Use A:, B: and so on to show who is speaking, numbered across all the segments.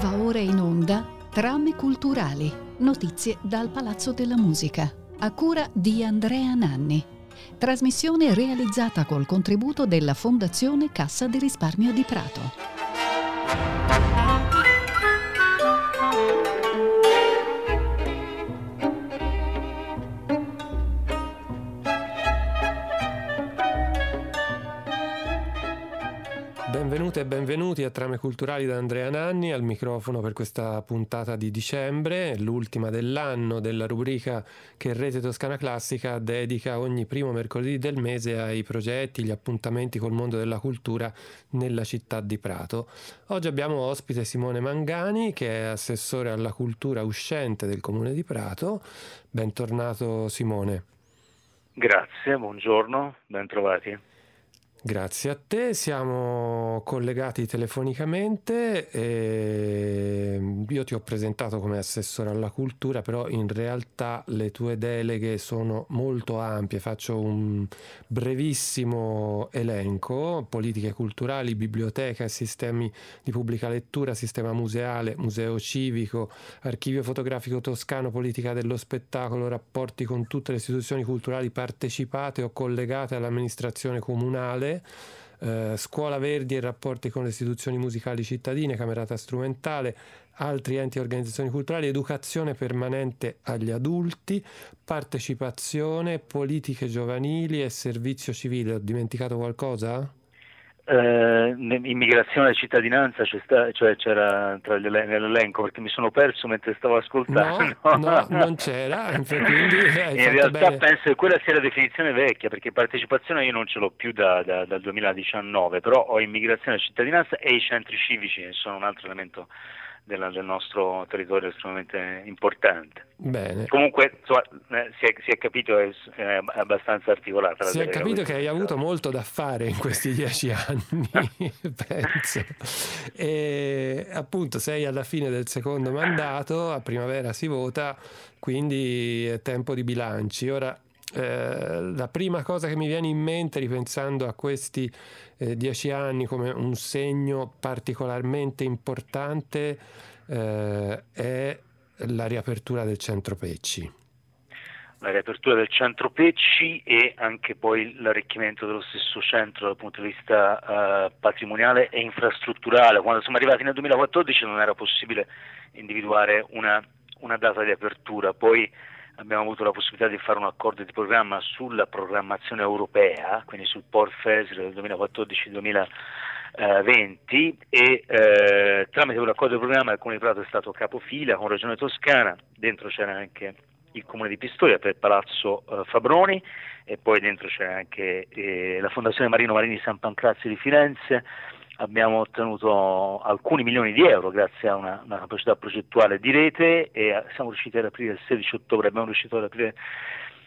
A: Va ora in onda Trame culturali, notizie dal Palazzo della Musica, a cura di Andrea Nanni. Trasmissione realizzata col contributo della Fondazione Cassa di Risparmio di Prato.
B: Benvenute e benvenuti a Trame Culturali da Andrea Nanni al microfono per questa puntata di dicembre, l'ultima dell'anno della rubrica che Rete Toscana Classica dedica ogni primo mercoledì del mese ai progetti, gli appuntamenti col mondo della cultura nella città di Prato. Oggi abbiamo ospite Simone Mangani che è assessore alla cultura uscente del comune di Prato. Bentornato Simone.
C: Grazie, buongiorno, bentrovati.
B: Grazie a te, siamo collegati telefonicamente. io ti ho presentato come assessore alla cultura, però in realtà le tue deleghe sono molto ampie. Faccio un brevissimo elenco: politiche culturali, biblioteca sistemi di pubblica lettura, sistema museale, museo civico, archivio fotografico toscano, politica dello spettacolo, rapporti con tutte le istituzioni culturali partecipate o collegate all'amministrazione comunale eh, Scuola Verdi e rapporti con le istituzioni musicali cittadine, Camerata Strumentale, altri enti e organizzazioni culturali, educazione permanente agli adulti, partecipazione, politiche giovanili e servizio civile. Ho dimenticato qualcosa?
C: Eh, immigrazione e cittadinanza sta, cioè c'era tra gli, nell'elenco perché mi sono perso mentre stavo ascoltando.
B: No, no non c'era. Quindi
C: in realtà bene. penso che quella sia la definizione vecchia perché partecipazione io non ce l'ho più da, da, dal 2019, però ho immigrazione e cittadinanza e i centri civici sono un altro elemento della, del nostro territorio estremamente importante.
B: Bene.
C: Comunque insomma, eh, si, è, si, è, capito, è, è abbastanza articolata.
B: Si è capito che hai avuto molto da fare in questi dieci anni, penso. E appunto sei alla fine del secondo mandato, a primavera si vota, quindi è tempo di bilanci. Ora eh, la prima cosa che mi viene in mente ripensando a questi eh, dieci anni come un segno particolarmente importante eh, è la riapertura del centro Pecci.
C: La riapertura del centro Pecci e anche poi l'arricchimento dello stesso centro dal punto di vista eh, patrimoniale e infrastrutturale. Quando siamo arrivati nel 2014 non era possibile individuare una, una data di apertura, poi abbiamo avuto la possibilità di fare un accordo di programma sulla programmazione europea, quindi sul Port FESR del 2014-2020 e eh, tramite quell'accordo di programma il Comune di Prato è stato capofila con Regione Toscana, dentro c'era anche il Comune di Pistoia per Palazzo eh, Fabroni e poi dentro c'era anche eh, la Fondazione Marino Marini San Pancrazio di Firenze, abbiamo ottenuto alcuni milioni di euro grazie a una, una capacità progettuale di rete e siamo riusciti ad aprire il 16 ottobre, abbiamo riuscito ad aprire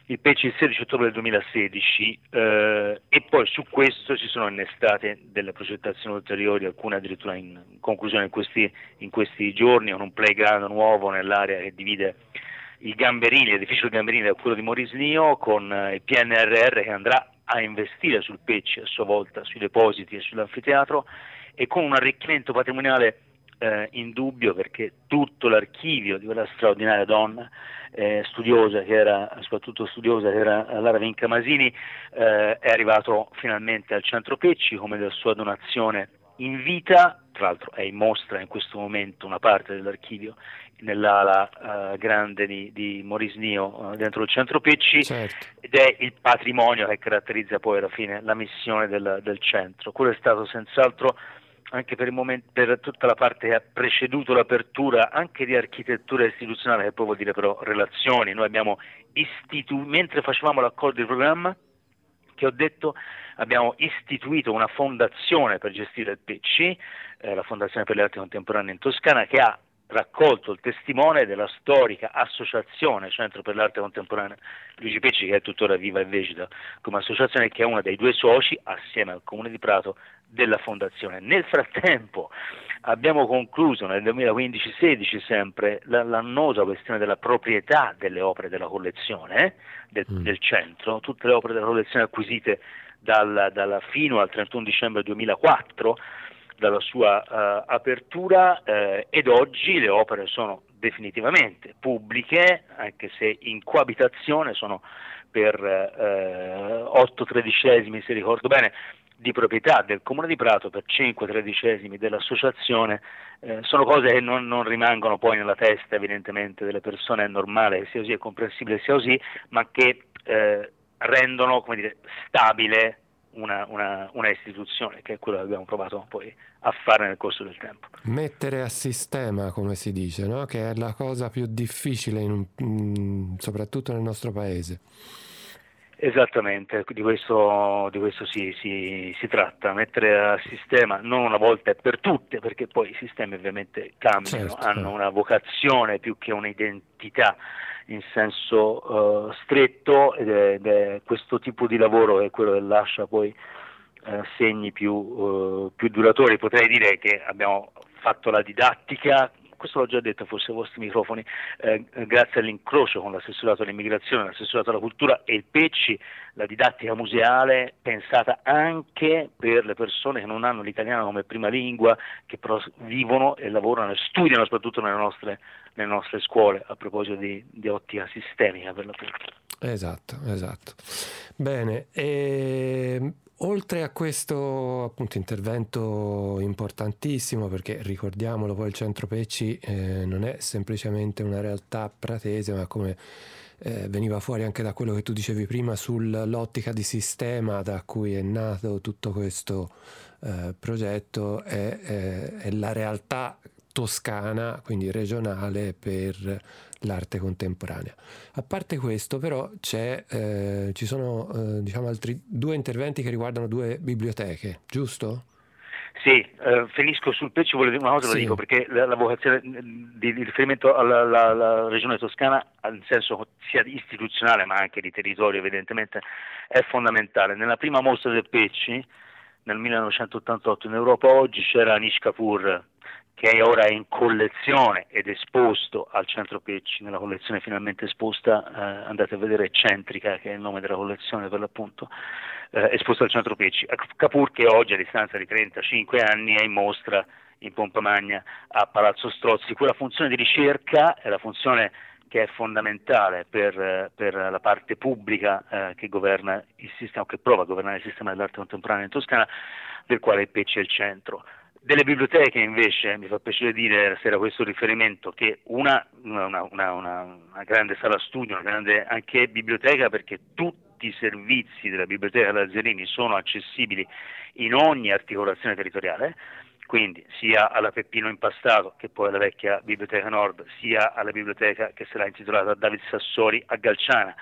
C: il PECI il 16 ottobre del 2016 eh, e poi su questo ci sono innestate delle progettazioni ulteriori, alcune addirittura in conclusione in questi, in questi giorni, con un playground nuovo nell'area che divide il Gamberini, l'edificio Gamberini da quello di Morisnio con eh, il PNRR che andrà a investire sul PECI a sua volta, sui depositi e sull'anfiteatro e con un arricchimento patrimoniale eh, indubbio perché tutto l'archivio di quella straordinaria donna eh, studiosa che era, soprattutto studiosa che era Lara Vinca Masini, eh, è arrivato finalmente al centro Pecci come della sua donazione in vita, tra l'altro è in mostra in questo momento una parte dell'archivio nell'ala uh, grande di, di Morisnio uh, dentro il centro Pecci
B: certo.
C: ed è il patrimonio che caratterizza poi alla fine la missione del, del centro. Quello è stato senz'altro anche per, momento, per, tutta la parte che ha preceduto l'apertura anche di architettura istituzionale, che poi vuol dire però relazioni. Noi abbiamo istituito, mentre facevamo l'accordo di programma, che ho detto, abbiamo istituito una fondazione per gestire il PC, eh, la Fondazione per le Arti Contemporanee in Toscana, che ha raccolto il testimone della storica associazione Centro per l'Arte Contemporanea Luigi Pecci, che è tuttora viva e vegeta come associazione, che è uno dei due soci, assieme al Comune di Prato, della Fondazione. Nel frattempo abbiamo concluso nel 2015-16 sempre l'annosa questione della proprietà delle opere della collezione eh, del, mm. del centro, tutte le opere della collezione acquisite dal, dal, fino al 31 dicembre 2004 dalla sua uh, apertura eh, ed oggi le opere sono definitivamente pubbliche, anche se in coabitazione sono per eh, 8 tredicesimi, se ricordo bene, di proprietà del Comune di Prato, per 5 tredicesimi dell'associazione, eh, sono cose che non, non, rimangono poi nella testa evidentemente delle persone, è normale che sia così, è comprensibile sia così, ma che eh, rendono dire, stabile una, una, una, istituzione, che è quello che abbiamo provato poi a fare nel corso del tempo.
B: Mettere a sistema, come si dice, no? che è la cosa più difficile, un, mm, soprattutto nel nostro paese.
C: Esattamente, di questo, di questo si, si, si, tratta, mettere a sistema non una volta e per tutte, perché poi i sistemi ovviamente cambiano, certo. hanno una vocazione più che un'identità in senso uh, stretto ed è, ed è, questo tipo di lavoro che è quello che lascia poi uh, segni più, uh, più duratori. Potrei dire che abbiamo fatto la didattica questo l'ho già detto forse ai vostri microfoni, eh, grazie all'incrocio con l'assessorato all'immigrazione, l'assessorato alla cultura e il PECCI, la didattica museale pensata anche per le persone che non hanno l'italiano come prima lingua, che però vivono e lavorano e studiano soprattutto nelle nostre, nelle nostre scuole, a proposito di, di ottica sistemica per l'appunto.
B: Esatto, esatto. Bene, e ehm, Oltre a questo appunto, intervento importantissimo, perché ricordiamolo poi il centro Pecci eh, non è semplicemente una realtà pratese, ma come eh, veniva fuori anche da quello che tu dicevi prima sull'ottica di sistema da cui è nato tutto questo eh, progetto, è, è, è la realtà toscana, quindi regionale per l'arte contemporanea. A parte questo, però, eh, ci sono eh, diciamo, altri due interventi che riguardano due biblioteche, giusto?
C: Sì, eh, finisco sul pezzo, volevo dire una cosa, sì. lo dico perché la, la vocazione di, di riferimento alla, alla, alla, regione toscana, nel senso sia istituzionale ma anche di territorio evidentemente, è fondamentale. Nella prima mostra del Pecci, nel 1988 in Europa oggi, c'era Anish Kapoor, che ora è in collezione ed esposto al Centro Pecci, nella collezione finalmente esposta, eh, andate a vedere Eccentrica, che è il nome della collezione per l'appunto, eh, esposta al Centro Pecci. Capur che oggi a distanza di 35 anni è in mostra in Pompa Magna a Palazzo Strozzi. Quella funzione di ricerca è la funzione che è fondamentale per, per la parte pubblica eh, che governa il sistema, che prova a governare il sistema dell'arte contemporanea in Toscana, del quale Pecci è il centro. Delle biblioteche invece mi fa piacere dire, se era questo riferimento, che una, una, una, una, grande sala studio, una grande anche biblioteca perché tutti i servizi della biblioteca Lazzarini sono accessibili in ogni articolazione territoriale, quindi sia alla Peppino Impastato, che poi è la vecchia Biblioteca Nord, sia alla biblioteca che sarà intitolata David Sassori a Galciana,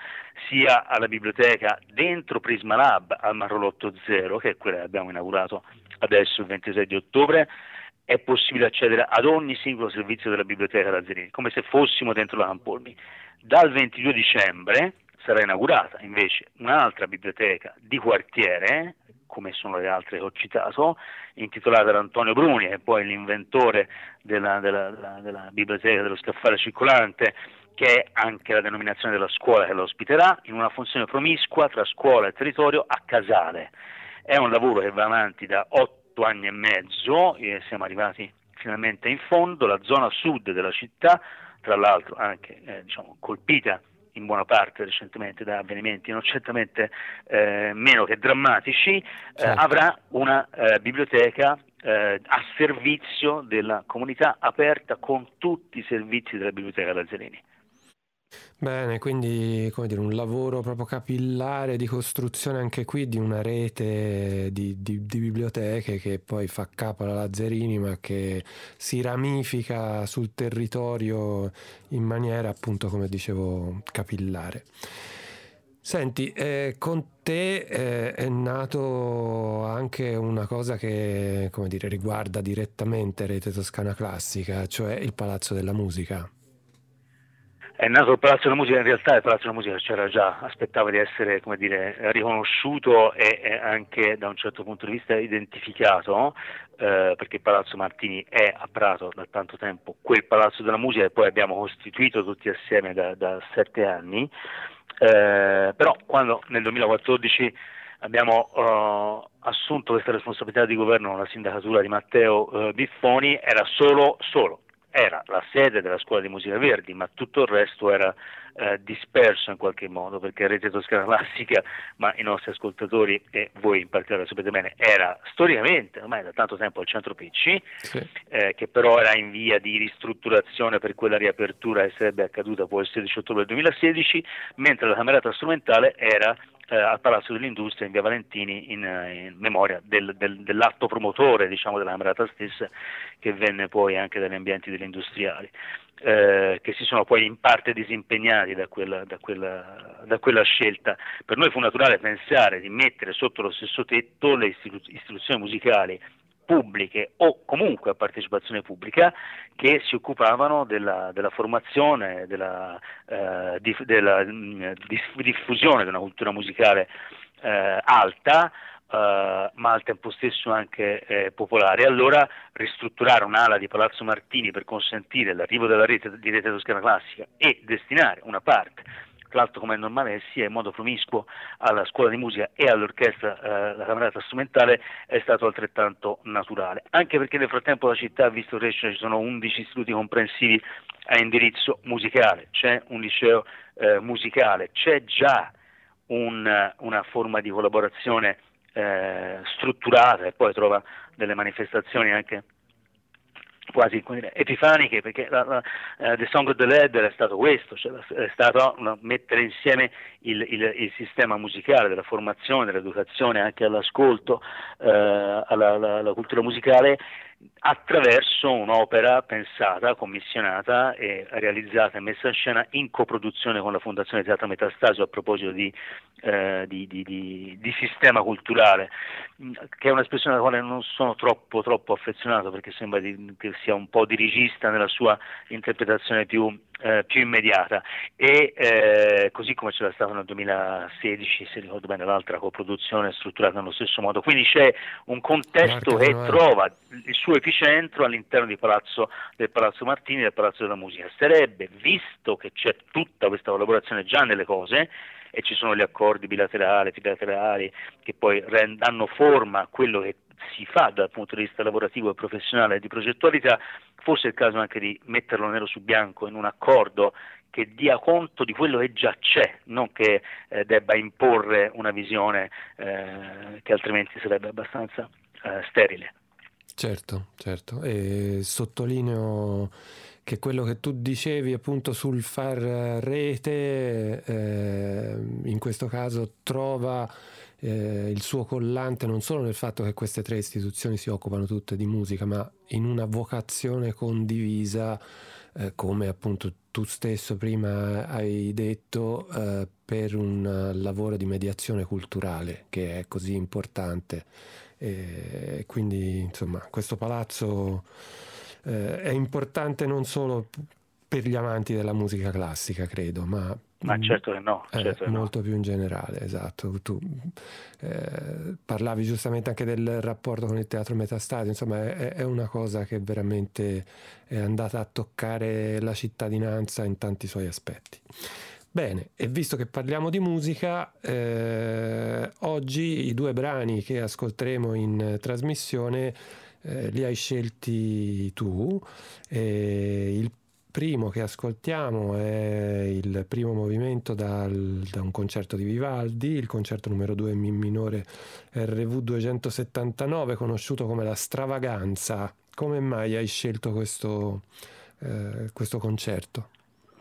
C: sia alla biblioteca dentro Prisma Lab al Marrolotto Zero, che è quella che abbiamo inaugurato adesso il 26 di ottobre, è possibile accedere ad ogni singolo servizio della biblioteca Lazzarini, come se fossimo dentro la Campolmi. Dal 22 dicembre sarà inaugurata invece un'altra biblioteca di quartiere, come sono le altre che ho citato, intitolata da Antonio Bruni, che è poi l'inventore della, della, della, della biblioteca dello scaffale circolante, che è anche la denominazione della scuola che la ospiterà, in una funzione promiscua tra scuola e territorio a Casale. È un lavoro che va avanti da otto anni e mezzo e siamo arrivati finalmente in fondo. La zona sud della città, tra l'altro anche eh, diciamo, colpita in buona parte recentemente da avvenimenti non certamente eh, meno che drammatici, eh, certo. avrà una eh, biblioteca eh, a servizio della comunità aperta con tutti i servizi della biblioteca Lazzarini.
B: Bene, quindi come dire, un lavoro proprio capillare di costruzione anche qui di una rete di, di, di, biblioteche che poi fa capo alla Lazzarini ma che si ramifica sul territorio in maniera appunto come dicevo capillare. Senti, eh, con te eh, è nato anche una cosa che come dire, riguarda direttamente Rete Toscana Classica, cioè il Palazzo della Musica
C: è nato il Palazzo della Musica, in realtà il Palazzo della Musica c'era già, aspettava di essere dire, riconosciuto e, anche da un certo punto di vista identificato, eh, perché Palazzo Martini è a Prato da tanto tempo quel Palazzo della Musica che poi abbiamo costituito tutti assieme da, da sette anni, eh, però quando nel 2014 abbiamo uh, assunto questa responsabilità di governo con la sindacatura di Matteo uh, Biffoni, era solo, solo era la sede della scuola di musica Verdi, ma tutto il resto era eh, disperso in qualche modo, perché Rete Toscana Classica, ma i nostri ascoltatori e voi in particolare sapete bene, era storicamente, ormai da tanto tempo al centro PC, sì. eh, che però era in via di ristrutturazione per quella riapertura che sarebbe accaduta poi il 16 ottobre 2016, mentre la camerata strumentale era eh, al Palazzo dell'Industria in via Valentini in, eh, in memoria del, del, dell'atto promotore diciamo, della camerata stessa che venne poi anche dagli ambienti degli industriali. Eh, che si sono poi in parte disimpegnati da quella, da, quella, da quella, scelta. Per noi fu naturale pensare di mettere sotto lo stesso tetto le istitu- istituzioni musicali pubbliche o comunque a partecipazione pubblica che si occupavano della, della formazione, della, eh, di, della mh, mm, diffusione di una cultura musicale eh, alta, eh, ma al tempo stesso anche eh, popolare. Allora ristrutturare un'ala di Palazzo Martini per consentire l'arrivo della rete di rete toscana classica e destinare una parte tra l'altro come è normale sia in modo promiscuo alla scuola di musica e all'orchestra, eh, la camerata strumentale, è stato altrettanto naturale. Anche perché nel frattempo la città ha visto crescere, ci sono 11 istituti comprensivi a indirizzo musicale, c'è un liceo eh, musicale, c'è già un, una forma di collaborazione eh, strutturata e poi trova delle manifestazioni anche quasi epifaniche, perché la, la, uh, The Song of the Leader è stato questo, cioè è stato no, mettere insieme il, il, il, sistema musicale della formazione, dell'educazione anche all'ascolto, uh, alla, alla, alla cultura musicale attraverso un'opera pensata, commissionata e realizzata e messa in scena in coproduzione con la Fondazione Teatro Metastasio a proposito di, eh, di, di, di, sistema culturale, che è un'espressione alla quale non sono troppo, troppo affezionato perché sembra che sia un po' dirigista nella sua interpretazione più eh, più immediata. E eh, così come c'era stato nel 2016 se ricordo bene l'altra coproduzione strutturata nello stesso modo. Quindi c'è un contesto che trova il suo epicentro all'interno palazzo, del Palazzo Martini e del Palazzo della Musica. Sarebbe visto che c'è tutta questa collaborazione già nelle cose e ci sono gli accordi bilaterali, trilaterali che poi danno forma a quello che si fa dal punto di vista lavorativo e professionale di progettualità, forse è il caso anche di metterlo nero su bianco in un accordo che dia conto di quello che già c'è, non che eh, debba imporre una visione eh, che altrimenti sarebbe abbastanza eh, sterile.
B: Certo, certo, e sottolineo che quello che tu dicevi appunto sul far rete, eh, in questo caso trova eh, il suo collante non solo nel fatto che queste tre istituzioni si occupano tutte di musica, ma in una vocazione condivisa, eh, come appunto tu stesso prima hai detto, eh, per un lavoro di mediazione culturale che è così importante. E quindi insomma questo palazzo eh, è importante non solo per gli amanti della musica classica, credo, ma
C: ma mm. certo che no.
B: Eh,
C: certo
B: che molto no. più in generale, esatto. Tu eh, parlavi giustamente anche del rapporto con il teatro metastadio, insomma è, è, una cosa che veramente è andata a toccare la cittadinanza in tanti suoi aspetti. Bene, e visto che parliamo di musica, eh, oggi i due brani che ascolteremo in trasmissione eh, li hai scelti tu. il primo che ascoltiamo è il primo movimento dal, da un concerto di Vivaldi, il concerto numero 2 in Mi minore RV 279, conosciuto come La Stravaganza. Come mai hai scelto questo, eh, questo concerto?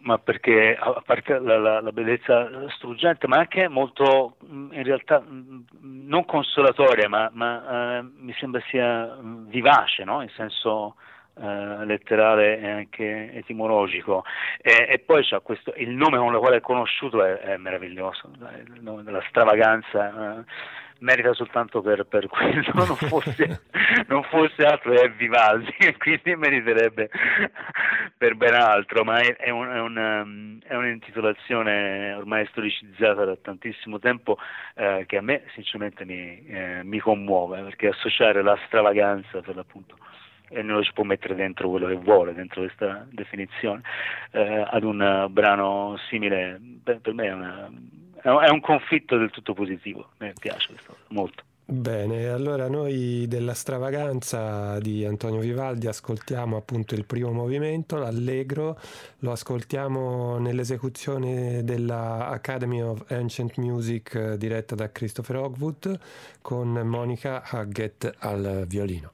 C: Ma perché a parte la, la, la, bellezza struggente, ma anche molto in realtà non consolatoria, ma, ma eh, mi sembra sia vivace, no? in senso eh, letterale e anche etimologico e, e poi questo, il nome con il quale è conosciuto è, è meraviglioso, il nome della stravaganza. Eh, merita soltanto per, per quello, non fosse, non fosse altro è Vivaldi, quindi meriterebbe per ben altro, ma è, è, un, è, un, è un'intitolazione ormai storicizzata da tantissimo tempo eh, che a me sinceramente mi, eh, mi commuove, perché associare la stravaganza per l'appunto e non si può mettere dentro quello che vuole, dentro questa definizione, eh, ad un brano simile, per, per me è una, è un conflitto del tutto positivo, mi piace questo molto.
B: Bene, allora noi della stravaganza di Antonio Vivaldi ascoltiamo appunto il primo movimento, l'allegro, lo ascoltiamo nell'esecuzione della Academy of Ancient Music eh, diretta da Christopher Hogwood con Monica Haggett al violino.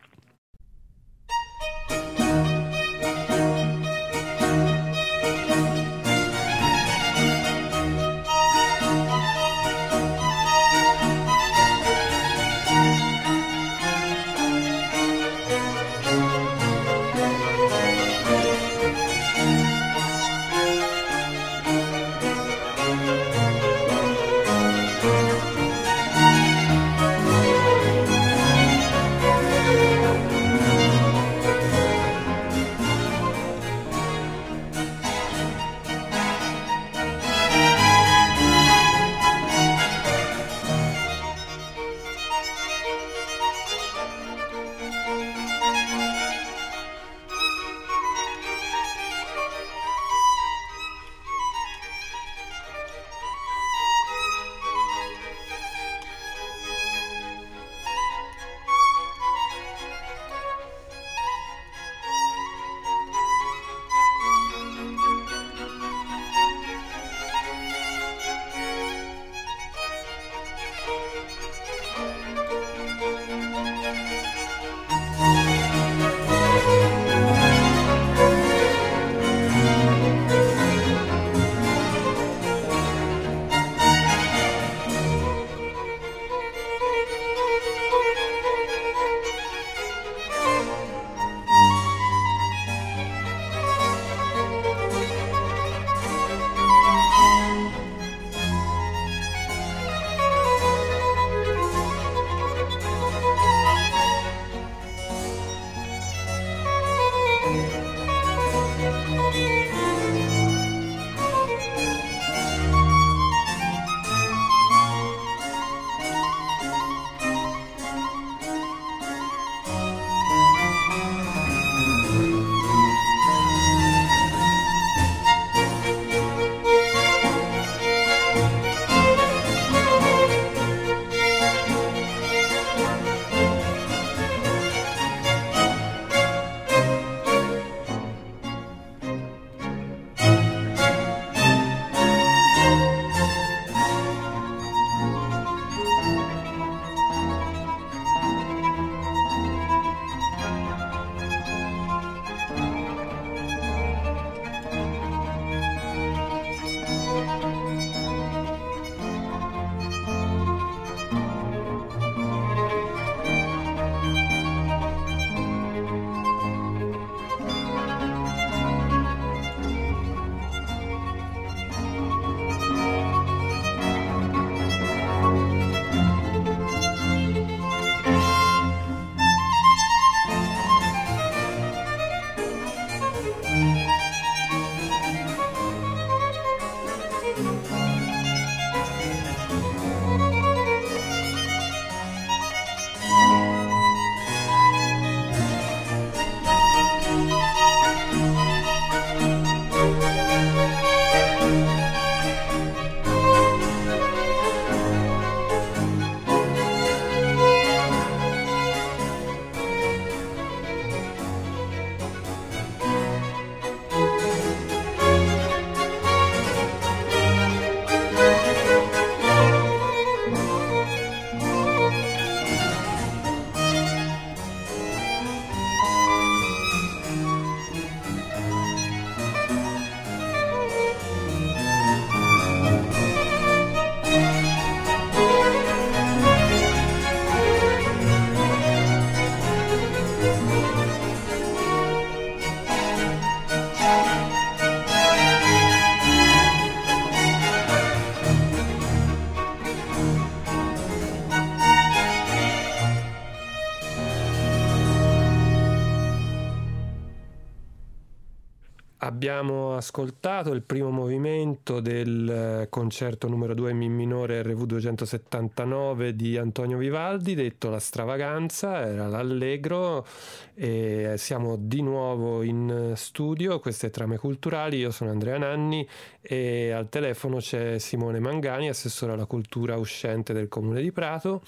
B: Abbiamo ascoltato il primo movimento del eh, concerto numero 2 in Mi minore RV 279 di Antonio Vivaldi, detto La stravaganza, era l'allegro e siamo di nuovo in studio, queste trame culturali, io sono Andrea Nanni e al telefono c'è Simone Mangani, assessore alla cultura uscente del comune di Prato,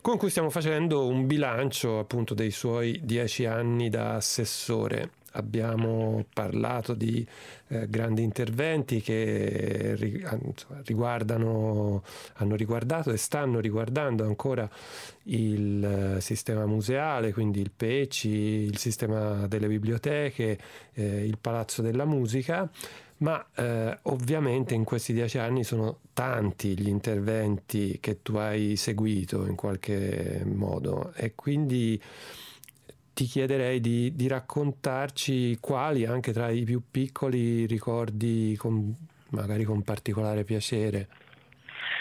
B: con cui stiamo facendo un bilancio appunto dei suoi dieci anni da assessore abbiamo parlato di eh, grandi interventi che riguardano, hanno riguardato e stanno riguardando ancora il sistema museale, quindi il PECI, il sistema delle biblioteche, eh, il Palazzo della Musica, ma eh, ovviamente in questi dieci anni sono tanti gli interventi che tu hai seguito in qualche modo e quindi ti chiederei di, di, raccontarci quali, anche tra i più piccoli, ricordi con, magari con particolare piacere.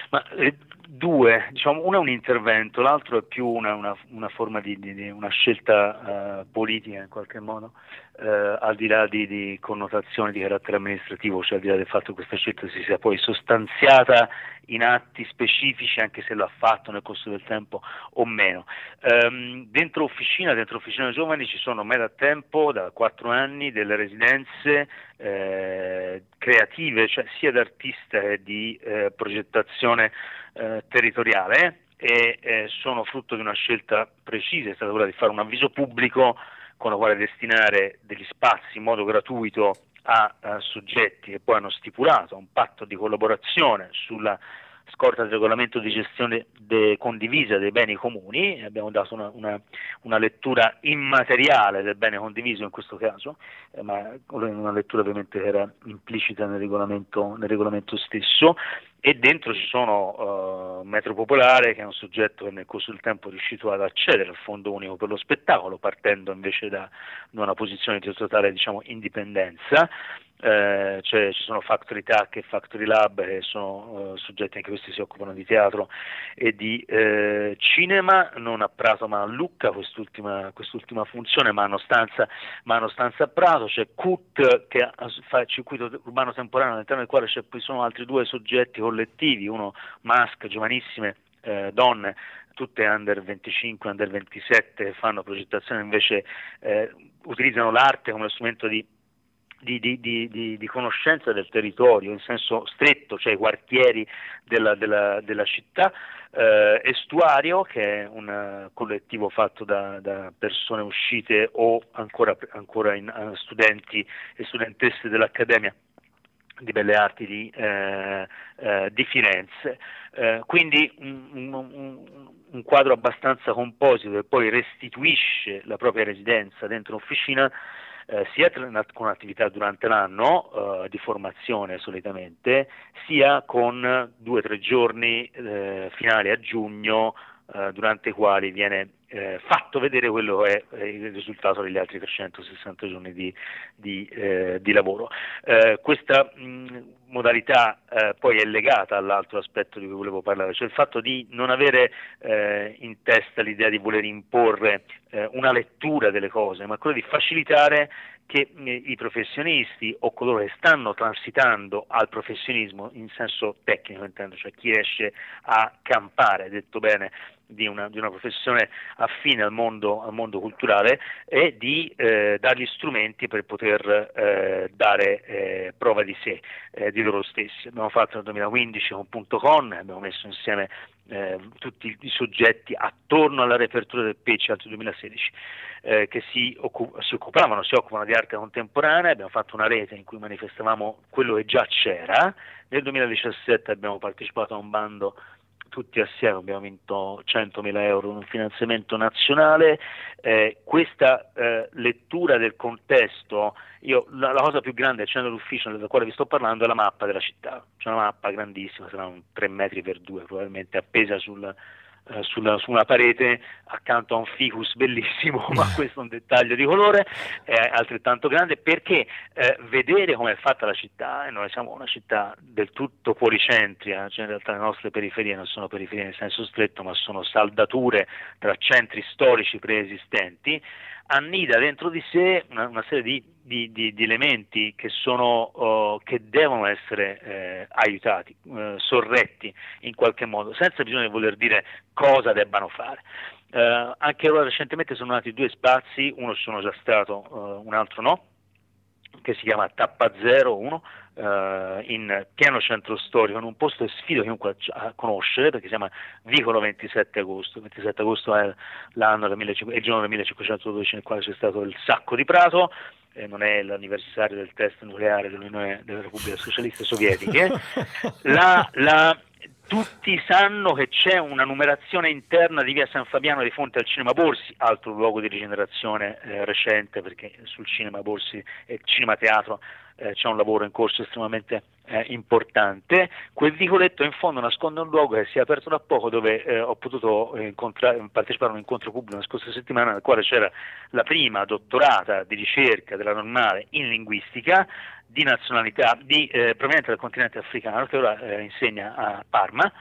C: Ma, eh, due, diciamo, uno è un intervento, l'altro è più una, una, una forma di, di, una scelta uh, politica in qualche modo, uh, al di là di, di, connotazioni di carattere amministrativo, cioè al di là del fatto che questa scelta si sia poi sostanziata in atti specifici, anche se lo ha fatto nel corso del tempo o meno. Um, dentro Officina, dentro Officina Giovani ci sono ormai da tempo, da quattro anni, delle residenze eh, creative, cioè sia d'artista che di eh, progettazione eh, territoriale e eh, sono frutto di una scelta precisa, è stata quella di fare un avviso pubblico con la quale destinare degli spazi in modo gratuito a, a soggetti che poi hanno stipulato un patto di collaborazione sulla scorta del regolamento di gestione de, condivisa dei beni comuni, abbiamo dato una, una, una, lettura immateriale del bene condiviso in questo caso, eh, ma una lettura ovviamente che era implicita nel regolamento, nel regolamento stesso e dentro ci sono uh, Metro Popolare che è un soggetto che nel corso del tempo è riuscito ad accedere al Fondo Unico per lo Spettacolo partendo invece da, una posizione di totale diciamo, indipendenza. Eh, cioè ci sono Factory Tac e Factory Lab che sono eh, soggetti anche questi si occupano di teatro e di eh, cinema, non a Prato ma a Lucca quest'ultima, quest'ultima funzione, ma hanno, stanza, ma hanno stanza a Prato, c'è CUT che fa il circuito urbano temporaneo all'interno del quale ci sono altri due soggetti collettivi, uno mask, giovanissime eh, donne tutte under 25, under 27 fanno progettazione invece eh, utilizzano l'arte come strumento di di, di, di, di, conoscenza del territorio in senso stretto, cioè i quartieri della, della, della città, eh, Estuario, che è un uh, collettivo fatto da, da, persone uscite o ancora, ancora in, uh, studenti e studentesse dell'Accademia di Belle Arti di, eh, eh, di Firenze. Eh, quindi un, un, un, quadro abbastanza composito che poi restituisce la propria residenza dentro un'officina eh, sia con attività durante l'anno eh, di formazione solitamente, sia con due o tre giorni eh, finali a giugno durante i quali viene eh, fatto vedere quello che è il risultato degli altri 360 giorni di, di, eh, di lavoro. Eh, questa mh, modalità eh, poi è legata all'altro aspetto di cui volevo parlare, cioè il fatto di non avere eh, in testa l'idea di voler imporre eh, una lettura delle cose, ma quello di facilitare che i professionisti o coloro che stanno transitando al professionismo in senso tecnico intendo, cioè chi riesce a campare, detto bene, di una, di una professione affine al mondo, al mondo culturale e di eh, dargli strumenti per poter eh, dare eh, prova di sé, eh, di loro stessi. Abbiamo fatto nel 2015 con Punto Con, abbiamo messo insieme eh, tutti i soggetti attorno alla riapertura del PECI al 2016 eh, che si, occup- si, occupavano, si occupano di arte contemporanea, abbiamo fatto una rete in cui manifestavamo quello che già c'era, nel 2017 abbiamo partecipato a un bando tutti assieme abbiamo vinto 100.000 euro in un finanziamento nazionale, eh, questa eh, lettura del contesto, io, la, la, cosa più grande accendo l'ufficio della quale vi sto parlando è la mappa della città, c'è una mappa grandissima, sarà un 3 metri per 2 probabilmente appesa sul, sulla, su una parete accanto a un ficus bellissimo, ma questo è un dettaglio di colore, è altrettanto grande perché eh, vedere come è fatta la città, e noi siamo una città del tutto policentria, cioè in realtà le nostre periferie non sono periferie nel senso stretto, ma sono saldature tra centri storici preesistenti, annida dentro di sé una, una serie di, di, di, di, elementi che, sono, uh, che devono essere eh, aiutati, uh, sorretti in qualche modo, senza bisogno di voler dire cosa debbano fare. Uh, anche ora recentemente sono nati due spazi, uno sono già stato, un altro no, che si chiama Tappa Zero 1 eh, in pieno centro storico, in un posto che sfido chiunque a conoscere perché si chiama Vicolo 27 agosto. 27 agosto è l'anno del 1500, il giorno del 1512 nel quale c'è stato il sacco di Prato. Eh, non è l'anniversario del test nucleare dell'Unione delle Repubbliche Socialiste Sovietiche. La, la, tutti sanno che c'è una numerazione interna di via San Fabiano di fronte al Cinema Borsi, altro luogo di rigenerazione eh, recente perché sul Cinema Borsi e Cinema Teatro eh, c'è un lavoro in corso estremamente eh, importante. Quel vicoletto in fondo nasconde un luogo che si è aperto da poco dove eh, ho potuto partecipare a un incontro pubblico la scorsa settimana nel quale c'era la prima dottorata di ricerca della normale in linguistica di nazionalità di, eh, proveniente dal continente africano che ora eh, insegna a Parma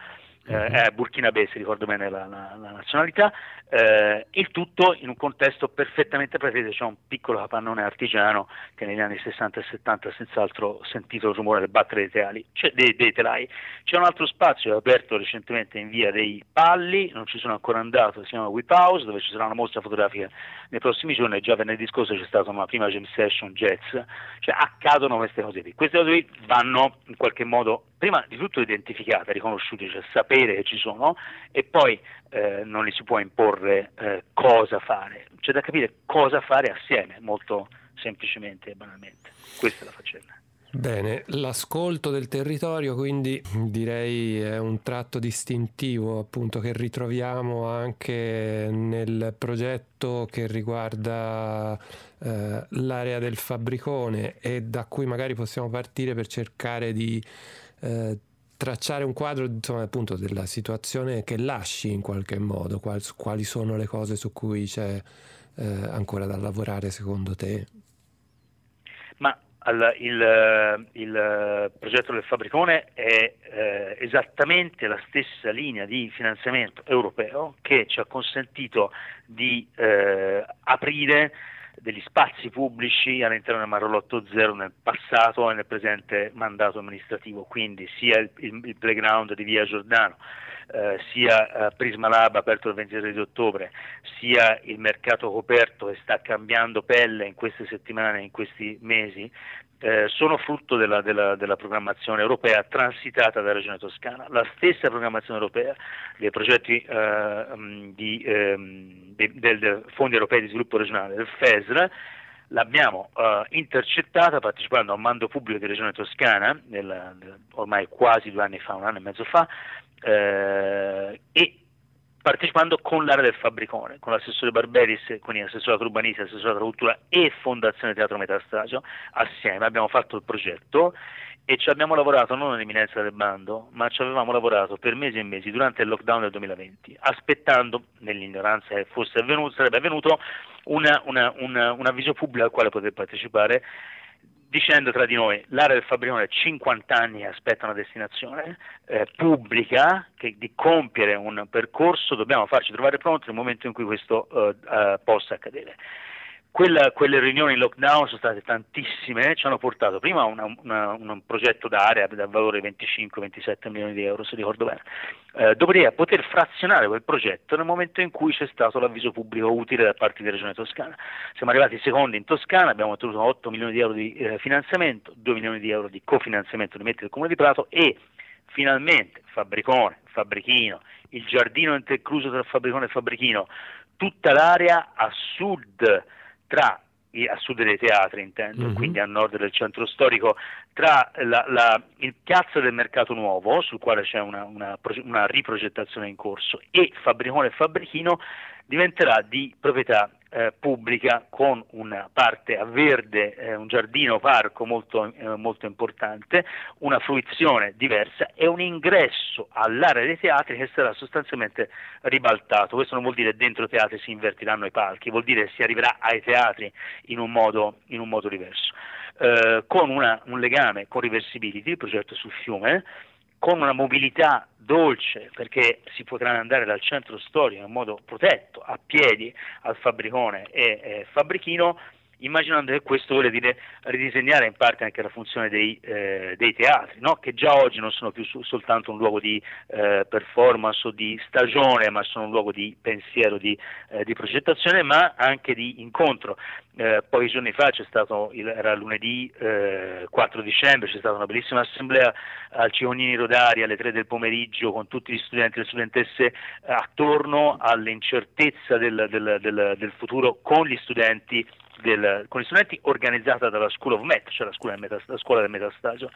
C: eh, è burkinabè, se ricordo bene la, la, la nazionalità, eh, il tutto in un contesto perfettamente prevedibile, c'è un piccolo capannone artigiano che negli anni 60 e 70 ha senz'altro sentito il rumore del battere dei, teali, cioè dei, dei telai. C'è un altro spazio aperto recentemente in via dei Palli, non ci sono ancora andato, si chiama Whip House, dove ci sarà una mostra fotografica nei prossimi giorni, già venerdì scorso c'è stata una prima jam session jazz, cioè accadono queste cose qui. Queste cose qui vanno in qualche modo prima di tutto identificate, riconosciute, cioè sapere che ci sono e poi eh, non li si può imporre eh, cosa fare, c'è da capire cosa fare assieme, molto semplicemente e banalmente. Questa è la faccenda.
B: Bene, l'ascolto del territorio quindi direi è un tratto distintivo appunto che ritroviamo anche nel progetto che riguarda eh, l'area del fabbricone e da cui magari possiamo partire per cercare di eh, tracciare un quadro insomma, appunto della situazione che lasci in qualche modo, quali, quali sono le cose su cui c'è eh, ancora da lavorare secondo te?
C: Ma alla, il, il, progetto del Fabbricone è eh, esattamente la stessa linea di finanziamento europeo che ci ha consentito di eh, aprire degli spazi pubblici all'interno del Marolotto Zero nel passato e nel presente mandato amministrativo, quindi sia il, il, il playground di Via Giordano, eh, sia eh, Prisma Lab aperto il 23 di ottobre, sia il mercato coperto che sta cambiando pelle in queste settimane, in questi mesi, eh, sono frutto della, della, della, programmazione europea transitata dalla Regione Toscana. La stessa programmazione europea dei progetti eh, mm, di, ehm, de, del Fondi Europei di Sviluppo Regionale, del FESR, l'abbiamo uh, intercettata partecipando a un mando pubblico di Regione Toscana nel, ormai quasi due anni fa, un anno e mezzo fa, eh, e partecipando con l'area del Fabbricone, con l'assessore Barberis, quindi l'assessorato urbanistica, l'assessorato cultura e Fondazione Teatro Metastagio, assieme. Abbiamo fatto il progetto e ci abbiamo lavorato non all'imminenza del bando, ma ci avevamo lavorato per mesi e mesi durante il lockdown del 2020, aspettando, nell'ignoranza che fosse avvenuto, sarebbe avvenuto, un avviso pubblico al quale poter partecipare dicendo tra di noi l'area del Fabbrione 50 anni aspetta una destinazione eh, pubblica che di compiere un percorso dobbiamo farci trovare pronti nel momento in cui questo eh, eh, possa accadere. Quella, quelle riunioni in lockdown sono state tantissime, ci hanno portato prima a un progetto d'area dal valore 25-27 milioni di euro, se ricordo bene, eh, dopodiché poter frazionare quel progetto nel momento in cui c'è stato l'avviso pubblico utile da parte di Regione Toscana. Siamo arrivati secondi in Toscana, abbiamo ottenuto 8 milioni di euro di eh, finanziamento, 2 milioni di euro di cofinanziamento di Metti del Comune di Prato e finalmente Fabbricone, Fabbrichino, il giardino intercluso tra Fabbricone e Fabbrichino, tutta l'area a sud tra a sud dei teatri intendo, mm-hmm. quindi a nord del centro storico, tra la, la, il piazza del Mercato Nuovo, sul quale c'è una, una, una riprogettazione in corso, e Fabbricone e Fabbrichino, diventerà di proprietà eh, pubblica con una parte a verde, eh, un giardino parco molto, eh, molto, importante, una fruizione diversa e un ingresso all'area dei teatri che sarà sostanzialmente ribaltato. Questo non vuol dire dentro i teatri si invertiranno i palchi, vuol dire si arriverà ai teatri in un modo, in un modo diverso. Eh, con una, un legame con Reversibility, il progetto sul fiume, con una mobilità dolce perché si potrà andare dal centro storico in modo protetto a piedi al fabbricone e eh, fabbrichino immaginando che questo vuole dire ridisegnare in parte anche la funzione dei, eh, dei teatri, no? che già oggi non sono più su, soltanto un luogo di eh, performance o di stagione, ma sono un luogo di pensiero, di, eh, di progettazione, ma anche di incontro. Eh, pochi giorni fa c'è stato, il, era lunedì 4 eh, dicembre, c'è stata una bellissima assemblea al Ciconini Rodari alle 3 del pomeriggio con tutti gli studenti e le studentesse attorno all'incertezza del, del, del, del futuro con gli studenti del, con gli studenti organizzata dalla School of Met, cioè la scuola del, meta, la scuola del metastagio.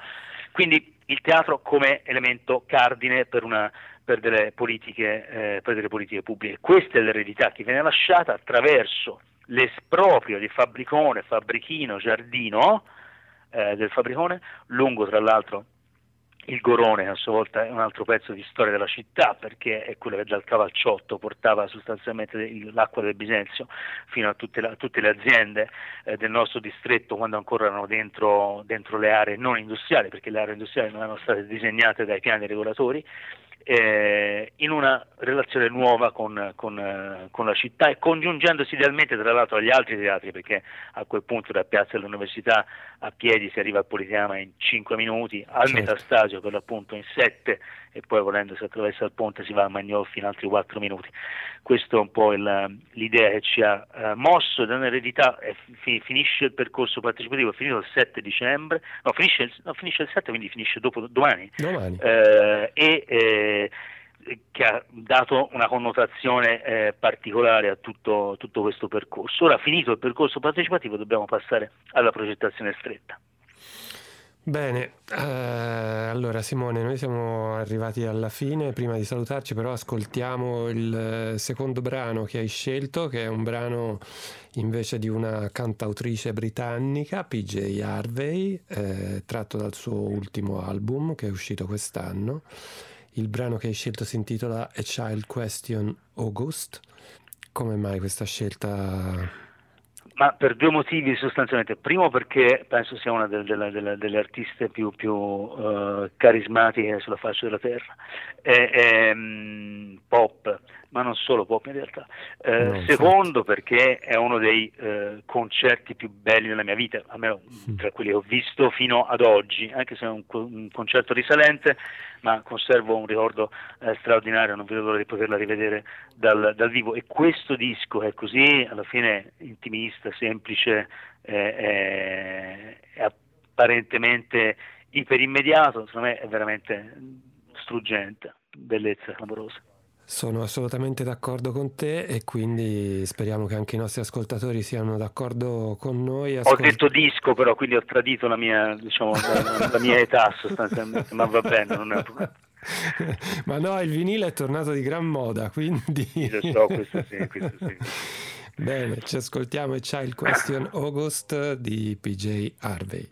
C: Quindi il teatro come elemento cardine per, una, per, delle, politiche, eh, per delle politiche pubbliche. Questa è l'eredità che viene lasciata attraverso l'esproprio di fabbricone, fabbrichino, giardino eh, del fabbricone, lungo tra l'altro il Gorone a sua volta è un altro pezzo di storia della città perché è quello che dal Cavalciotto portava sostanzialmente l'acqua del Bisenzio fino a tutte, la, tutte le aziende eh, del nostro distretto quando ancora erano dentro, dentro, le aree non industriali perché le aree industriali non erano state disegnate dai piani regolatori eh, in una relazione nuova con, con, eh, con, la città e congiungendosi idealmente tra l'altro agli altri teatri perché a quel punto da Piazza dell'Università a piedi si arriva al Politeama in 5 minuti, al certo. Metastagio per l'appunto in 7 e poi volendo si attraversa il ponte si va a Magnolfi in altri 4 minuti. Questa è un po' il, l'idea che ci ha uh, mosso da un'eredità, eh, fi, finisce il percorso partecipativo, è finito il 7 dicembre, no finisce il, no, finisce il 7 quindi finisce dopo, domani,
B: domani.
C: Eh, e eh, che ha dato una connotazione eh, particolare a tutto, tutto questo percorso. Ora finito il percorso partecipativo dobbiamo passare alla progettazione stretta.
B: Bene, eh, allora Simone, noi siamo arrivati alla fine, prima di salutarci però ascoltiamo il secondo brano che hai scelto, che è un brano invece di una cantautrice britannica, PJ Harvey, eh, tratto dal suo ultimo album che è uscito quest'anno. Il brano che hai scelto si intitola A Child Question August. Come mai questa scelta
C: ma per due motivi sostanzialmente. Primo perché penso sia una delle, delle, delle artiste più, più uh, carismatiche sulla faccia della terra. È, è um, pop, ma non solo pop in realtà. Eh, secondo perché è uno dei eh, concerti più belli della mia vita, almeno mm. tra quelli che ho visto fino ad oggi, anche se è un, un concerto risalente, ma conservo un ricordo eh, straordinario, non vedo l'ora di poterla rivedere dal, dal, vivo. E questo disco è così, alla fine intimista, semplice, è apparentemente iperimmediato, secondo me è veramente struggente, bellezza clamorosa.
B: Sono assolutamente d'accordo con te e quindi speriamo che anche i nostri ascoltatori siano d'accordo con noi.
C: Ascolt- ho detto disco però, quindi ho tradito la mia, diciamo, la, la mia età sostanzialmente, ma va bene, non è un problema.
B: ma no, il vinile è tornato di gran moda, quindi...
C: Lo so, questo sì, questo sì.
B: Bene, ci ascoltiamo e c'è il Question August di PJ Harvey.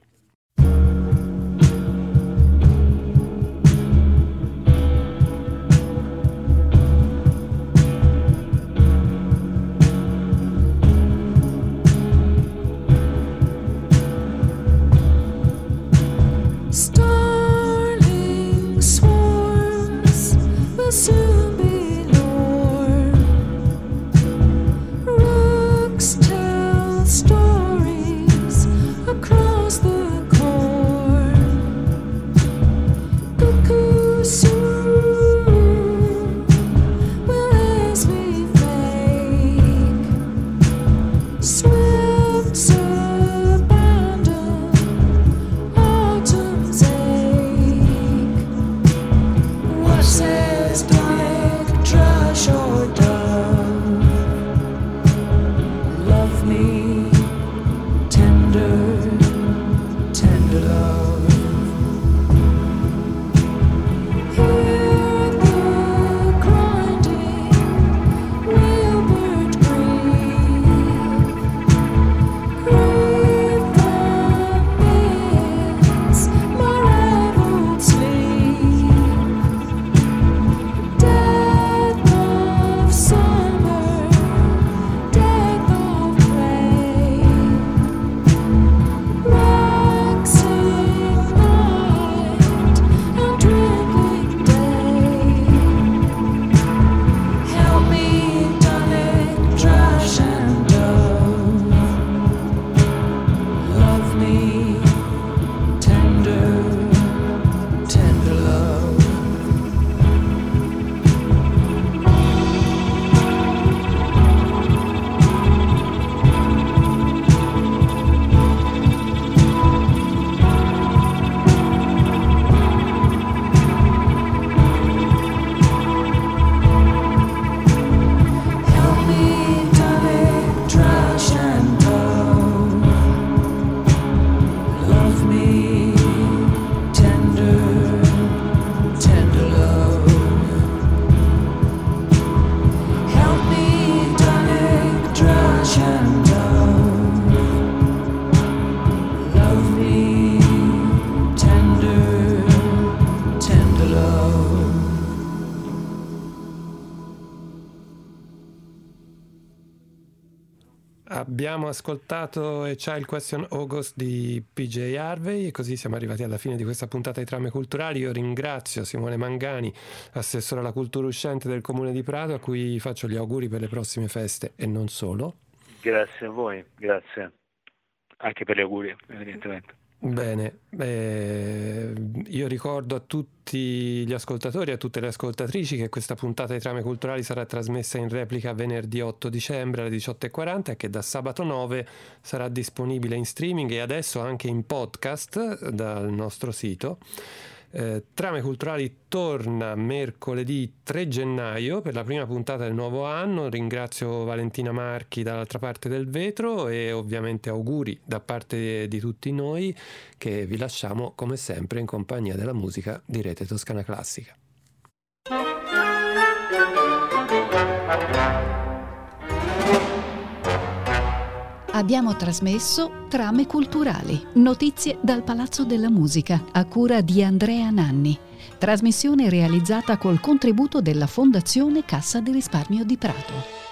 B: Ascoltato A Child Question August di PJ Harvey e così siamo arrivati alla fine di questa puntata di Trame Culturali. Io ringrazio Simone Mangani, assessore alla cultura uscente del Comune di Prato, a cui faccio gli auguri per le prossime feste e non solo.
C: Grazie a voi, grazie anche per gli auguri, evidentemente.
B: Bene, eh, io ricordo a tutti gli ascoltatori e a tutte le ascoltatrici che questa puntata di Trame Culturali sarà trasmessa in replica venerdì 8 dicembre alle 18.40 e che da sabato 9 sarà disponibile in streaming e adesso anche in podcast dal nostro sito. Eh, Trame Culturali torna mercoledì 3 gennaio per la prima puntata del nuovo anno. Ringrazio Valentina Marchi dall'altra parte del vetro e ovviamente auguri da parte di tutti noi che vi lasciamo come sempre in compagnia della musica di Rete Toscana Classica.
A: Abbiamo trasmesso Trame culturali, notizie dal Palazzo della Musica, a cura di Andrea Nanni. Trasmissione realizzata col contributo della Fondazione Cassa di Risparmio di Prato.